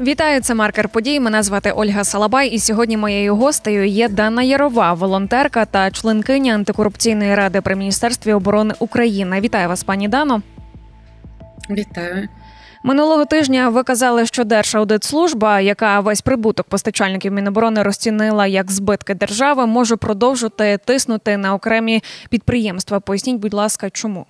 Вітаю, це маркер подій. Мене звати Ольга Салабай, і сьогодні моєю гостею є Дана Ярова, волонтерка та членкиня антикорупційної ради при міністерстві оборони України. Вітаю вас, пані Дано. Вітаю. Минулого тижня ви казали, що Держаудитслужба, яка весь прибуток постачальників Міноборони розцінила як збитки держави, може продовжити тиснути на окремі підприємства. Поясніть, будь ласка, чому?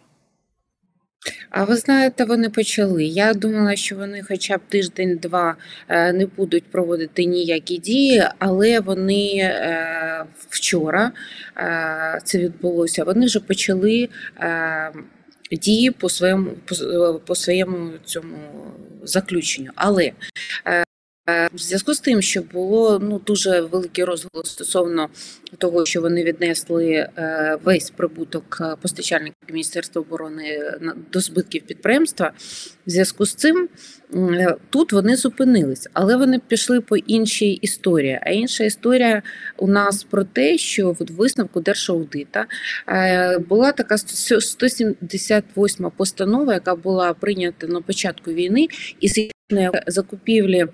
А ви знаєте, вони почали. Я думала, що вони хоча б тиждень-два е, не будуть проводити ніякі дії, але вони е, вчора е, це відбулося. Вони вже почали дії по своєму по своєму цьому заключенню. Але в зв'язку з тим, що було ну дуже великий розголос стосовно того, що вони віднесли е, весь прибуток е, постачальників Міністерства оборони до збитків підприємства, в зв'язку з цим е, тут вони зупинились, але вони пішли по іншій історії. А інша історія у нас про те, що в висновку Держаудита була така 178 постанова, яка була прийнята на початку війни, і закупівлі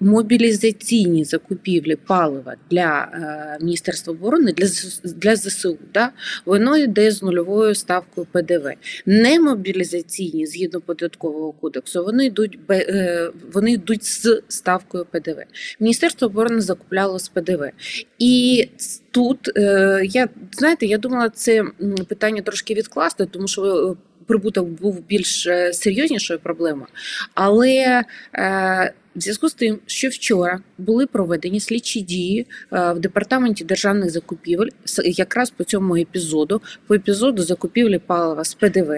мобілізаційні закупівлі палива для е, Міністерства оборони для для ЗСУ, да, воно йде з нульовою ставкою ПДВ. Не мобілізаційні згідно податкового кодексу, вони йдуть е, вони йдуть з ставкою ПДВ. Міністерство оборони закупляло з ПДВ. І тут е, я знаєте, я думала, це питання трошки відкласти, тому що прибуток був більш е, серйознішою проблемою. Але е, в зв'язку з тим, що вчора були проведені слідчі дії е, в департаменті державних закупівель, якраз по цьому епізоду, по епізоду закупівлі палива з ПДВ,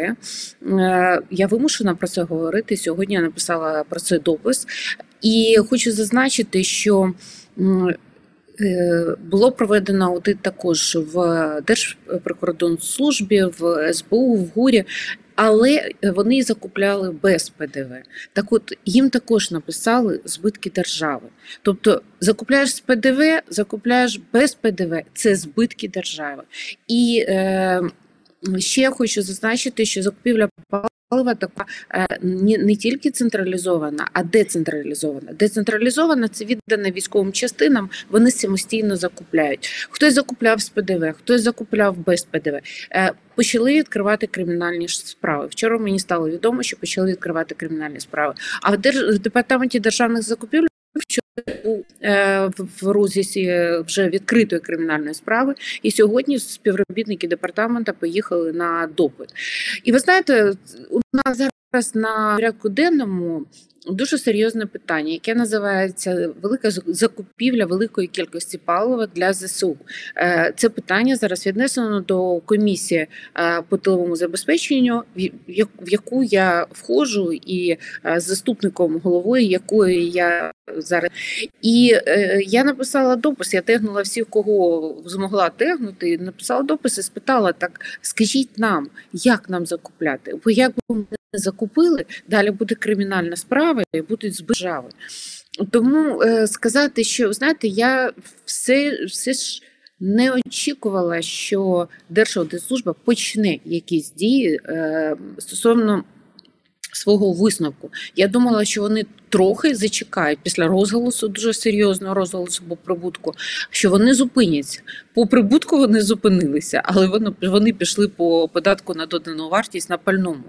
я вимушена про це говорити. Сьогодні я написала про це допис, і хочу зазначити, що було проведено аудит також в Держприкордонслужбі, в СБУ, в ГУРі, але вони закупляли без ПДВ. Так от їм також написали збитки держави. Тобто закупляєш з ПДВ, закупляєш без ПДВ це збитки держави. І е, ще хочу зазначити, що закупівля палива така е, не, не тільки централізована, а децентралізована. Децентралізована це віддана військовим частинам, вони самостійно закупляють. Хтось закупляв з ПДВ, хтось закупляв без ПДВ. Е, почали відкривати кримінальні справи. Вчора мені стало відомо, що почали відкривати кримінальні справи. А в, департаменті державних закупівель в розісі вже відкритої кримінальної справи, і сьогодні співробітники департамента поїхали на допит. І ви знаєте, у нас зараз на порядку денному дуже серйозне питання, яке називається велика закупівля великої кількості палива для ЗСУ. Е, це питання зараз віднесено до комісії е, по тиловому забезпеченню, в яку я входжу, і е, заступником головою якої я зараз. І я написала допис. Я тегнула всіх, кого змогла тегнути. Написала допис і спитала: так скажіть нам, як нам закупляти? Бо як би не закупили, далі буде кримінальна справа і будуть збержави. Тому е, сказати, що знаєте, я все, все ж. Не очікувала, що Держаудитслужба почне якісь дії е, стосовно свого висновку. Я думала, що вони трохи зачекають після розголосу, дуже серйозного розголосу по прибутку, що вони зупиняться. По прибутку вони зупинилися, але вони вони пішли по податку на додану вартість на пальному.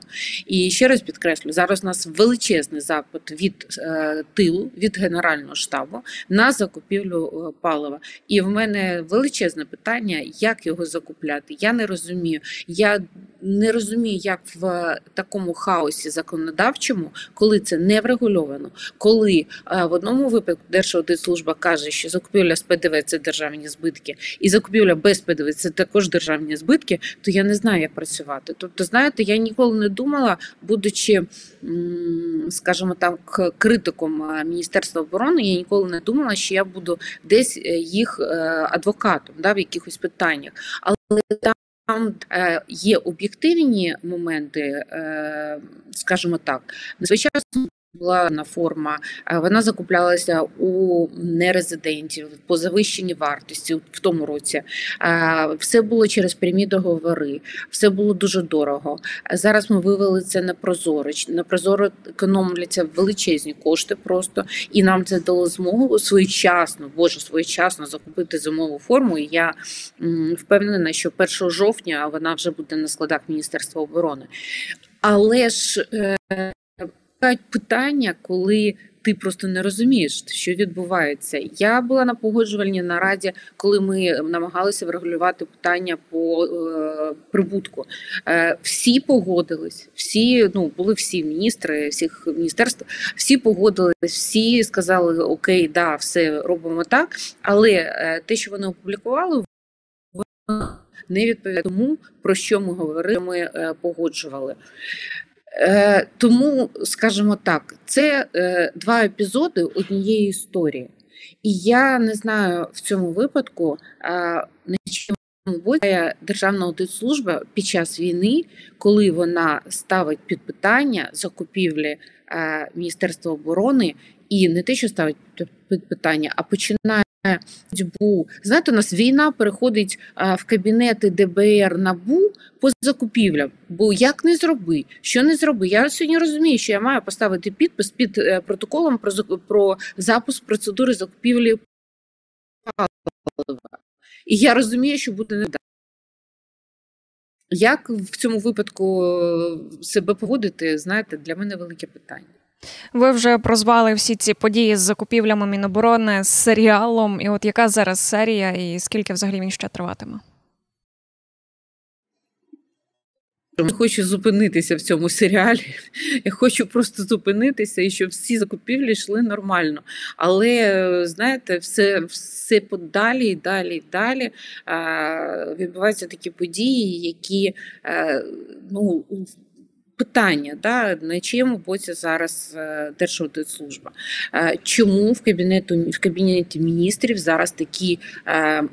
І ще раз підкреслю: зараз у нас величезний запит від е, тилу, від Генерального штабу на закупівлю е, палива. І в мене величезне питання, як його закупляти. Я не розумію. Я не розумію, як в такому хаосі законодавчому, коли це не врегульовано, коли е, в одному випадку Держаудитслужба каже, що закупівля з ПДВ це державні збитки, і закупівля без ПДВ це також державні збитки, то я не знаю, як працювати. Тобто, знаєте, я ніколи не думала, будучи, скажімо так, критиком е, Міністерства оборони, я ніколи не думала, що я буду десь е, їх адвокатом да, в якихось питаннях. Але там там е, є об'єктивні моменти, е, скажімо так, надзвичайно була форма, е, вона закуплялася у нерезидентів по завищеній вартості в тому році. Е, Все було через прямі договори, все було дуже дорого. Е, Зараз ми вивели це на прозоро. Ч- На прозоро економляться величезні кошти просто, і нам це дало змогу своєчасно, боже, своєчасно закупити зимову форму. І я впевнена, що 1 жовтня вона вже буде на складах Міністерства оборони. Але ж бувають питання, коли ти просто не розумієш, що відбувається. Я була на погоджувальній нараді, коли ми намагалися врегулювати питання по е, прибутку. Е, всі погодились, всі ну були всі міністри всіх міністерств, всі погодились, всі сказали окей, да, все робимо так. Але е, те, що вони опублікували, не відповідає тому, про що ми говорили, ми е, погоджували. Е, тому, скажімо так, це е, два епізоди однієї історії. І я не знаю в цьому випадку, е, на чому боці Державна аудитслужба під час війни, коли вона ставить під питання закупівлі Міністерства оборони, і не те, що ставить під питання, а починає боротьбу. Знаєте, у нас війна переходить в кабінети ДБР НАБУ по закупівлям. Бо як не зроби, що не зроби. Я сьогодні розумію, що я маю поставити підпис під е, протоколом про про запуск процедури закупівлі палива. І я розумію, що буде не так. Як в цьому випадку е, себе поводити, знаєте, для мене велике питання. Ви вже прозвали всі ці події з закупівлями Міноборони з серіалом. І от яка зараз серія, і скільки взагалі він ще триватиме? Я хочу зупинитися в цьому серіалі. Я хочу просто зупинитися і щоб всі закупівлі йшли нормально. Але знаєте, все, все подалі і далі і далі відбуваються такі події, які е, ну. Питання, да, на чиєму боці зараз е, Держаудитслужба? Е, Чому в кабінету в кабінеті міністрів зараз такі, е,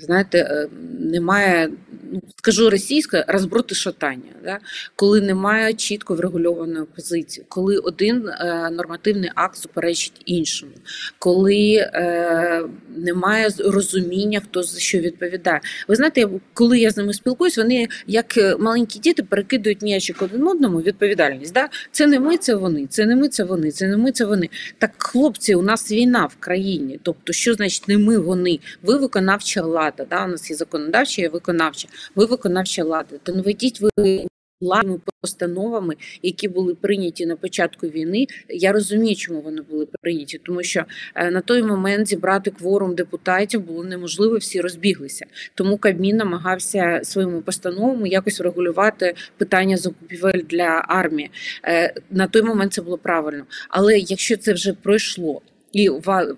знаєте, е, немає, ну скажу російською, розброти шатання, да? коли немає чітко врегульованої позиції, коли один е, нормативний акт суперечить іншому, коли е, немає розуміння, хто за що відповідає. Ви знаєте, коли я з ними спілкуюсь, вони як е, маленькі діти перекидують м'ячик один одному відповідальність. Да? Це не ми, це вони, це не ми, це вони, це не ми, це вони. Так, хлопці, у нас війна в країні. Тобто, що значить не ми, вони? Ви виконавча влада. Да? У нас є законодавча, є виконавча. Ви виконавча влада. То не ведіть ви владними постановами, які були прийняті на початку війни. Я розумію, чому вони були прийняті, тому що е, на той момент зібрати кворум депутатів було неможливо, всі розбіглися. Тому Кабмін намагався своїми постановами якось врегулювати питання закупівель для армії. Е, На той момент це було правильно. Але якщо це вже пройшло. І ва-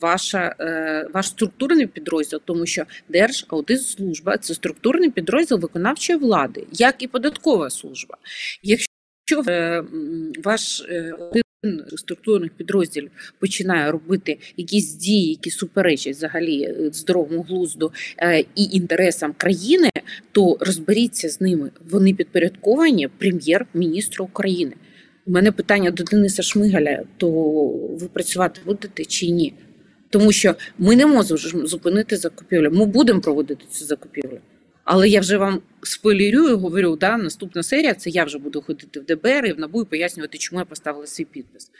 ваша, е, ваш структурний підрозділ, тому що Держаудитслужба – це структурний підрозділ виконавчої влади, як і податкова служба. Якщо е, ваш е, один структурних підрозділів починає робити якісь дії, які суперечать взагалі здоровому глузду і інтересам країни, то розберіться з ними. Вони підпорядковані прем'єр-міністру України. У мене питання до Дениса Шмигаля: то ви працювати будете чи ні? Тому що ми не можемо зупинити закупівлю. Ми будемо проводити цю закупівлю. Але я вже вам спойлерю і говорю, да, наступна серія це я вже буду ходити в ДБР і в НАБУ і пояснювати, чому я поставила свій підпис.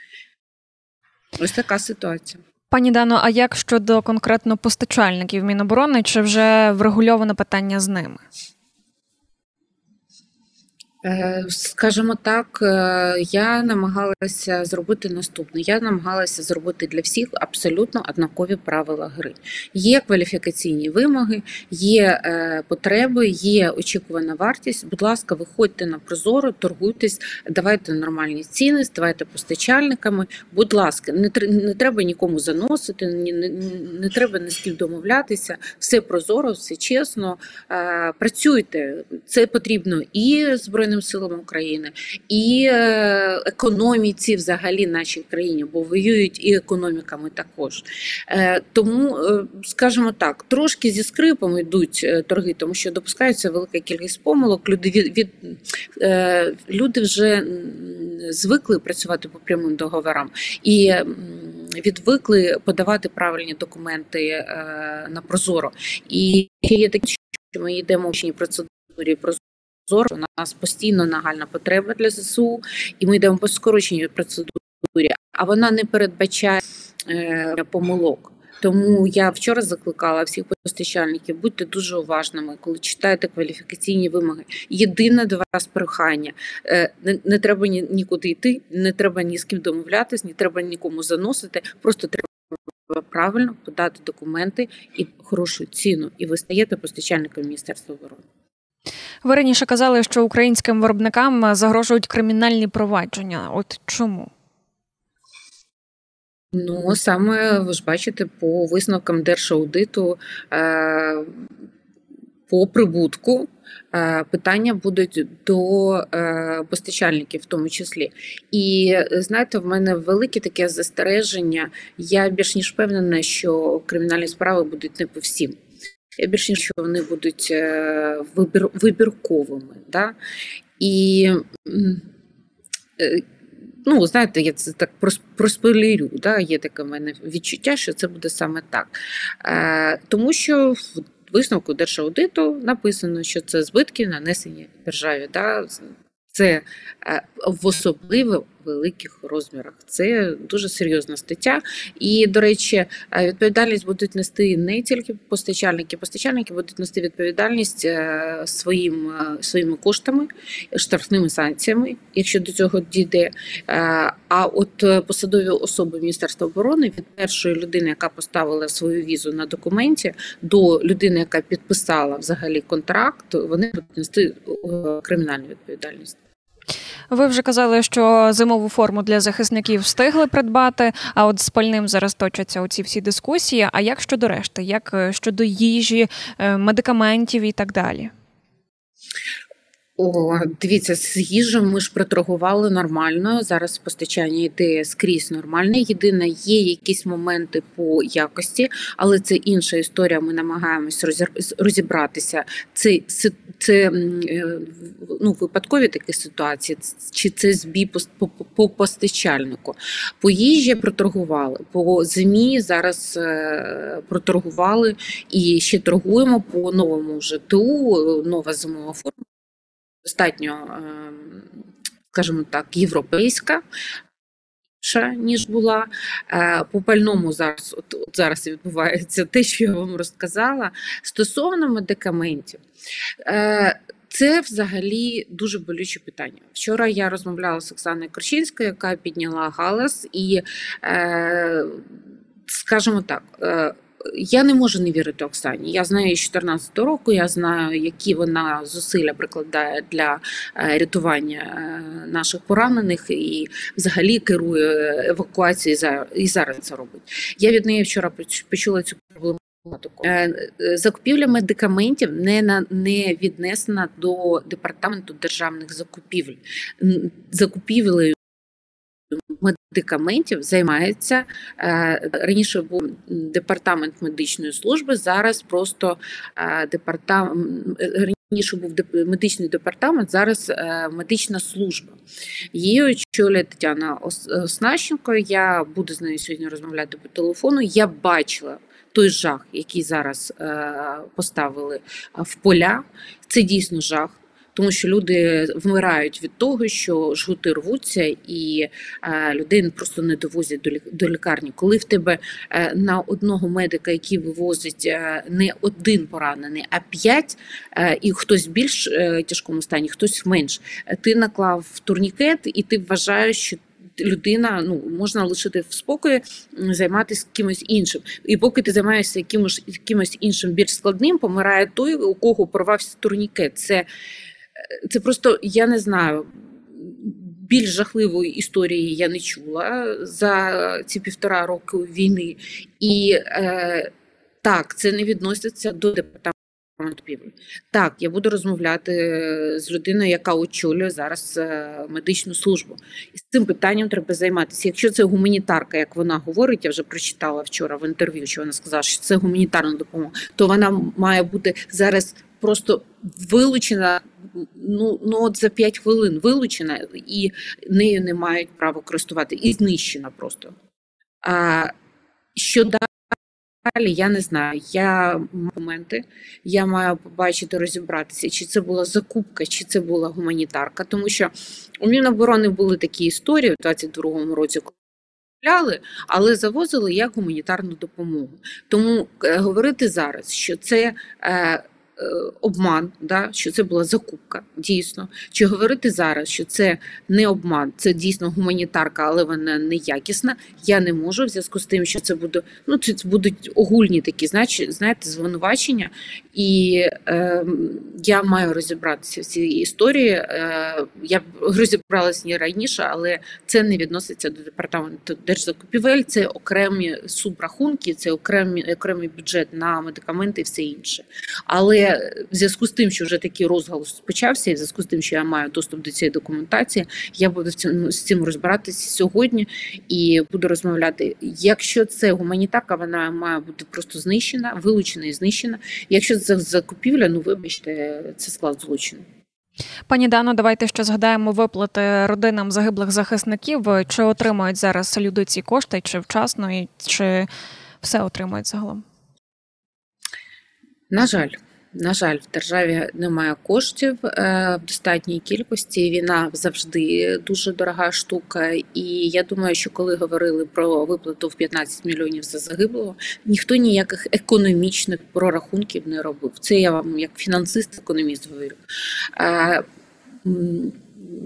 Ось така ситуація. Пані Дано, а як щодо конкретно постачальників Міноборони, чи вже врегульоване питання з ними? Е, Скажімо так, е, я намагалася зробити наступне. Я намагалася зробити для всіх абсолютно однакові правила гри. Є кваліфікаційні вимоги, є е, потреби, є очікувана вартість. Будь ласка, виходьте на прозоро, торгуйтесь, давайте нормальні ціни, ставайте постачальниками. Будь ласка, не не треба нікому заносити, ні- не, не треба ні з ким домовлятися. Все прозоро, все чесно. Працюйте. Це потрібно і збройним Збройним силам України, і е, економіці, взагалі, нашій країні, бо воюють і економіками також. Е, тому, е, скажімо так, трошки зі скрипом йдуть торги, тому що допускаються велика кількість помилок. Люди від, від люди вже звикли працювати по прямим договорам і відвикли подавати правильні документи на прозоро. І є такі, що ми йдемо в процедурі прозоро. У нас постійно нагальна потреба для ЗСУ, і ми йдемо по скороченій процедурі, а вона не передбачає е, помилок. Тому я вчора закликала всіх постачальників, будьте дуже уважними, коли читаєте кваліфікаційні вимоги. Єдине до вас прохання: е, не, треба ні, нікуди йти, не треба ні з ким домовлятись, не треба нікому заносити. Просто треба правильно подати документи і хорошу ціну, і ви стаєте постачальником Міністерства оборони. Ви раніше казали, що українським виробникам загрожують кримінальні провадження. От чому? Ну саме ви ж бачите по висновкам держаудиту е, по прибутку. Е, питання будуть до е, постачальників, в тому числі. І знаєте, в мене велике таке застереження. Я більш ніж впевнена, що кримінальні справи будуть не по всім. Більш ніж вони будуть вибір, вибірковими. Да? І Ну, знаєте, я це так проспойлерю, да? є таке в мене відчуття, що це буде саме так. Е, Тому що в висновку держаудиту написано, що це збитки нанесені державі. Да? Це е, в особливо великих розмірах. Це дуже серйозна стаття. І, до речі, е, відповідальність будуть нести не тільки постачальники, постачальники будуть нести відповідальність е, своїм, своїми коштами, штрафними санкціями, якщо до цього дійде. А от посадові особи Міністерства оборони від першої людини, яка поставила свою візу на документі, до людини, яка підписала взагалі контракт, вони будуть нести кримінальну відповідальність. Ви вже казали, що зимову форму для захисників встигли придбати. А от з пальним зараз точаться оці всі дискусії. А як щодо решти, як е, щодо їжі, е, медикаментів і так далі? О, дивіться, з їжею ми ж проторгували нормально. Зараз постачання йде скрізь нормальне. Єдине, є якісь моменти по якості, але це інша історія. Ми намагаємось розібратися. Це це е, ну, випадкові такі ситуації, чи це збій по, по, по постачальнику. По їжі проторгували, по зимі зараз е, проторгували і ще торгуємо по новому вже ТУ, нова зимова форма достатньо, ем, скажімо так, європейська. Ніж була е, по пальному зараз от, от зараз відбувається те, що я вам розказала. Стосовно медикаментів, е, це взагалі дуже болюче питання. Вчора я розмовляла з Оксаною Корчинською, яка підняла галас, і, е, скажімо так, я не можу не вірити Оксані. Я знаю її з 14 року. Я знаю, які вона зусилля прикладає для е, рятування е, наших поранених і взагалі керує евакуацією і зараз це робить. Я від неї вчора почула цю проблему. Е, закупівля медикаментів не на не віднесена до департаменту державних закупівель. Закупівлею медикаментів займається е, раніше. Був департамент медичної служби. Зараз просто е, департамент раніше був медичний департамент, зараз е, медична служба. Її очолює Тетяна Оснащенко. Я буду з нею сьогодні розмовляти по телефону. Я бачила. Той жах, який зараз поставили в поля, це дійсно жах тому що люди вмирають від того, що жгути рвуться, і е, людей просто не довозять до лікарні. Коли в тебе е, на одного медика, який вивозить е, не один поранений, а п'ять, і хтось в більш тяжкому стані, хтось менш, ти наклав турнікет, і ти вважаєш, що людина ну можна лишити в спокої, займатися кимось іншим. І поки ти займаєшся якимось якимось іншим більш складним, помирає той, у кого порвався турнікет. Це це просто я не знаю. Більш жахливої історії я не чула за ці півтора року війни, і е, так це не відноситься до департаменту купівлі. Так, я буду розмовляти з людиною, яка очолює зараз е, медичну службу. І з цим питанням треба займатися. Якщо це гуманітарка, як вона говорить, я вже прочитала вчора в інтерв'ю, що вона сказала, що це гуманітарна допомога, то вона має бути зараз просто вилучена. Ну ну от за 5 хвилин вилучена, і нею не мають права користувати, і знищена просто. А що далі, я не знаю. Я моменти, я маю побачити, розібратися, чи це була закупка, чи це була гуманітарка. Тому що у Міноборони були такі історії у 22-му році, коли але завозили як гуманітарну допомогу. Тому е, говорити зараз, що це. Е, обман, да, що це була закупка, дійсно. Чи говорити зараз, що це не обман, це дійсно гуманітарка, але вона неякісна. Я не можу в зв'язку з тим, що це буде, ну це будуть огульні такі, знаєте, звинувачення, і е, я маю розібратися в цій історії. Е, Я розібралася не раніше, але це не відноситься до департаменту держзакупівель. Це окремі субрахунки, це окремі окремий бюджет на медикаменти і все інше. Але в зв'язку з тим, що вже такий розголос почався, і в зв'язку з тим, що я маю доступ до цієї документації, я буду з цим з цим розбиратися сьогодні і буду розмовляти. Якщо це гуманітарка, вона має бути просто знищена, вилучена і знищена. Якщо це закупівля, ну вибачте, це склад злочину. Пані Дано, давайте ще згадаємо виплати родинам загиблих захисників. Чи отримують зараз люди ці кошти, чи вчасно, і чи все отримують загалом? На жаль. На жаль, в державі немає коштів е, в достатній кількості. Війна завжди дуже дорога штука. І я думаю, що коли говорили про виплату в 15 мільйонів за загиблого, ніхто ніяких економічних прорахунків не робив. Це я вам як фінансист-економіст говорю.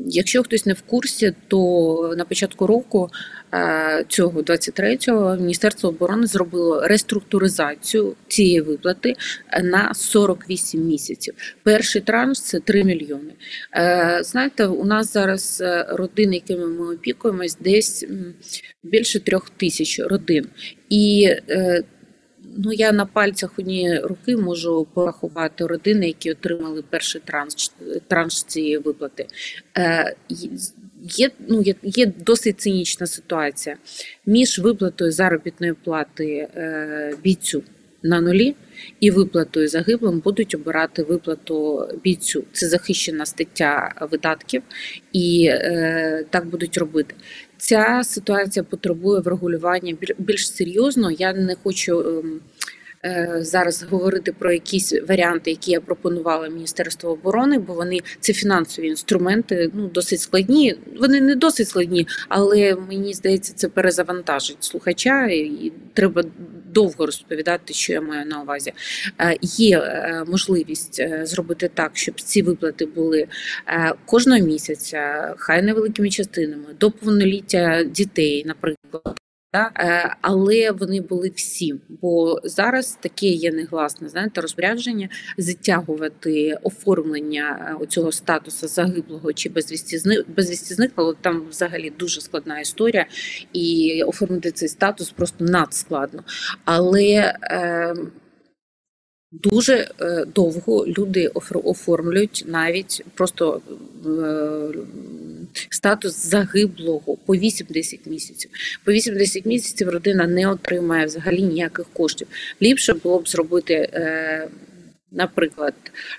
Якщо хтось не в курсі, то на початку року е, цього 23-го Міністерство оборони зробило реструктуризацію цієї виплати на 48 місяців. Перший транш це 3 мільйони. Е, знаєте, у нас зараз е, родини, якими ми опікуємось, десь більше трьох тисяч родин. І Ну, я на пальцях однієї руки можу порахувати родини, які отримали перший транш транш цієї виплати. Е, Є ну, є досить цинічна ситуація між виплатою заробітної плати е, бійцю на нулі і виплатою загиблим будуть обирати виплату бійцю. Це захищена стаття видатків, і е, так будуть робити. Ця ситуація потребує врегулювання більш серйозно. Я не хочу. Е, зараз говорити про якісь варіанти, які я пропонувала Міністерству оборони, бо вони це фінансові інструменти, ну досить складні. Вони не досить складні, але мені здається, це перезавантажить слухача, і треба довго розповідати, що я маю на увазі. Е, є е, можливість е, зробити так, щоб ці виплати були кожного місяця, хай невеликими частинами, до повноліття дітей, наприклад. Да? Але вони були всі, бо зараз таке є негласне знаєте, розпорядження затягувати оформлення цього статусу загиблого чи безвісті зни... безвісті зниклого. Там взагалі дуже складна історія, і оформити цей статус просто надскладно. Але е, дуже е, довго люди оформлюють навіть просто е, статус загиблого по 8-10 місяців. По 8-10 місяців родина не отримає взагалі ніяких коштів. Ліпше було б зробити. Наприклад,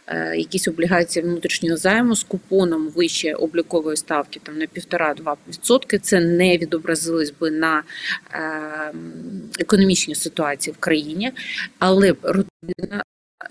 е, якісь облігації внутрішнього займу з купоном вище облікової ставки там на 1,5-2%, це не відобразилось би на е, економічній ситуації в країні, але родина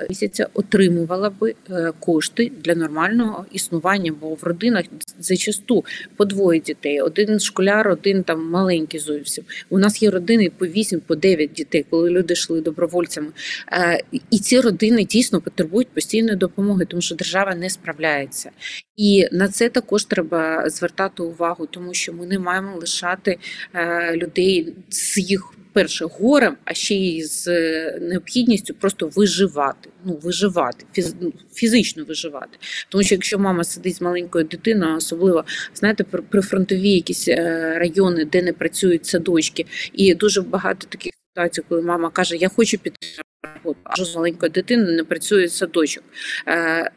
місяця отримувала би е, кошти для нормального існування, бо в родинах зачасту по двоє дітей, один школяр, один там маленький зовсім. У нас є родини по 8, по 9 дітей, коли люди йшли добровольцями. Е, і ці родини дійсно потребують постійної допомоги, тому що держава не справляється. І на це також треба звертати увагу, тому що ми не маємо лишати е, людей з їх перше горем, а ще й з е, необхідністю просто виживати. Ну, виживати, ну, фізично виживати. Тому що якщо мама сидить з маленькою дитиною, особливо знаєте, при фронтові якісь е, райони, де не працюють садочки, і дуже багато таких ситуацій, коли мама каже, я хочу піти роботу, а з маленькою дитиною не працює садочок. Е,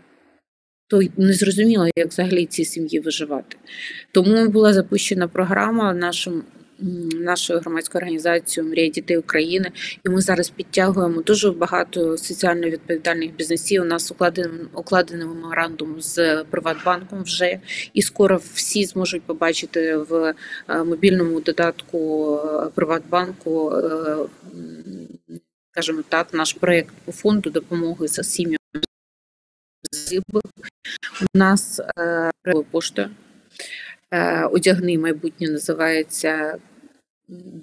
То не зрозуміло, як взагалі цій сім'ї виживати. Тому була запущена програма нашим. Нашою громадською організацією Мрія дітей України, і ми зараз підтягуємо дуже багато соціально відповідальних бізнесів. У нас укладений, укладений меморандум з Приватбанком вже, і скоро всі зможуть побачити в е, мобільному додатку е, Приватбанку, е, скажімо так, наш проєкт по фонду допомоги за сім'ям загиблих. У нас е, пошта е, одягни майбутнє називається.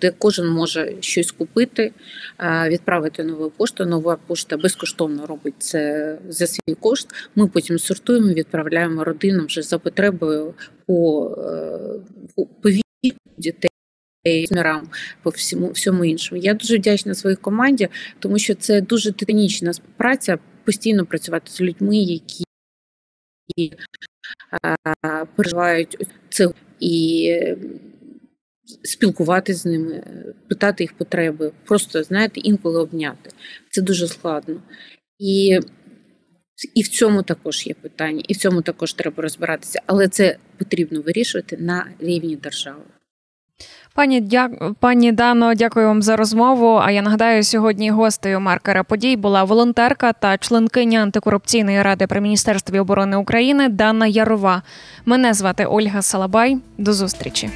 Де кожен може щось купити, е, відправити нову пошту. Нова пошта безкоштовно робить це за свій кошт. Ми потім сортуємо, відправляємо родинам вже за потребою по, е, по- віку дітей. Мірам по всьому всьому іншому. Я дуже вдячна своїй команді, тому що це дуже титанічна праця постійно працювати з людьми, які е, переживають це і спілкуватися з ними, питати їх потреби, просто знаєте, інколи обняти. Це дуже складно. І, і в цьому також є питання, і в цьому також треба розбиратися, але це потрібно вирішувати на рівні держави. Пані дя... пані Дано, дякую вам за розмову. А я нагадаю, сьогодні гостею маркера подій була волонтерка та членкиня антикорупційної ради при міністерстві оборони України Дана Ярова. Мене звати Ольга Салабай. До зустрічі.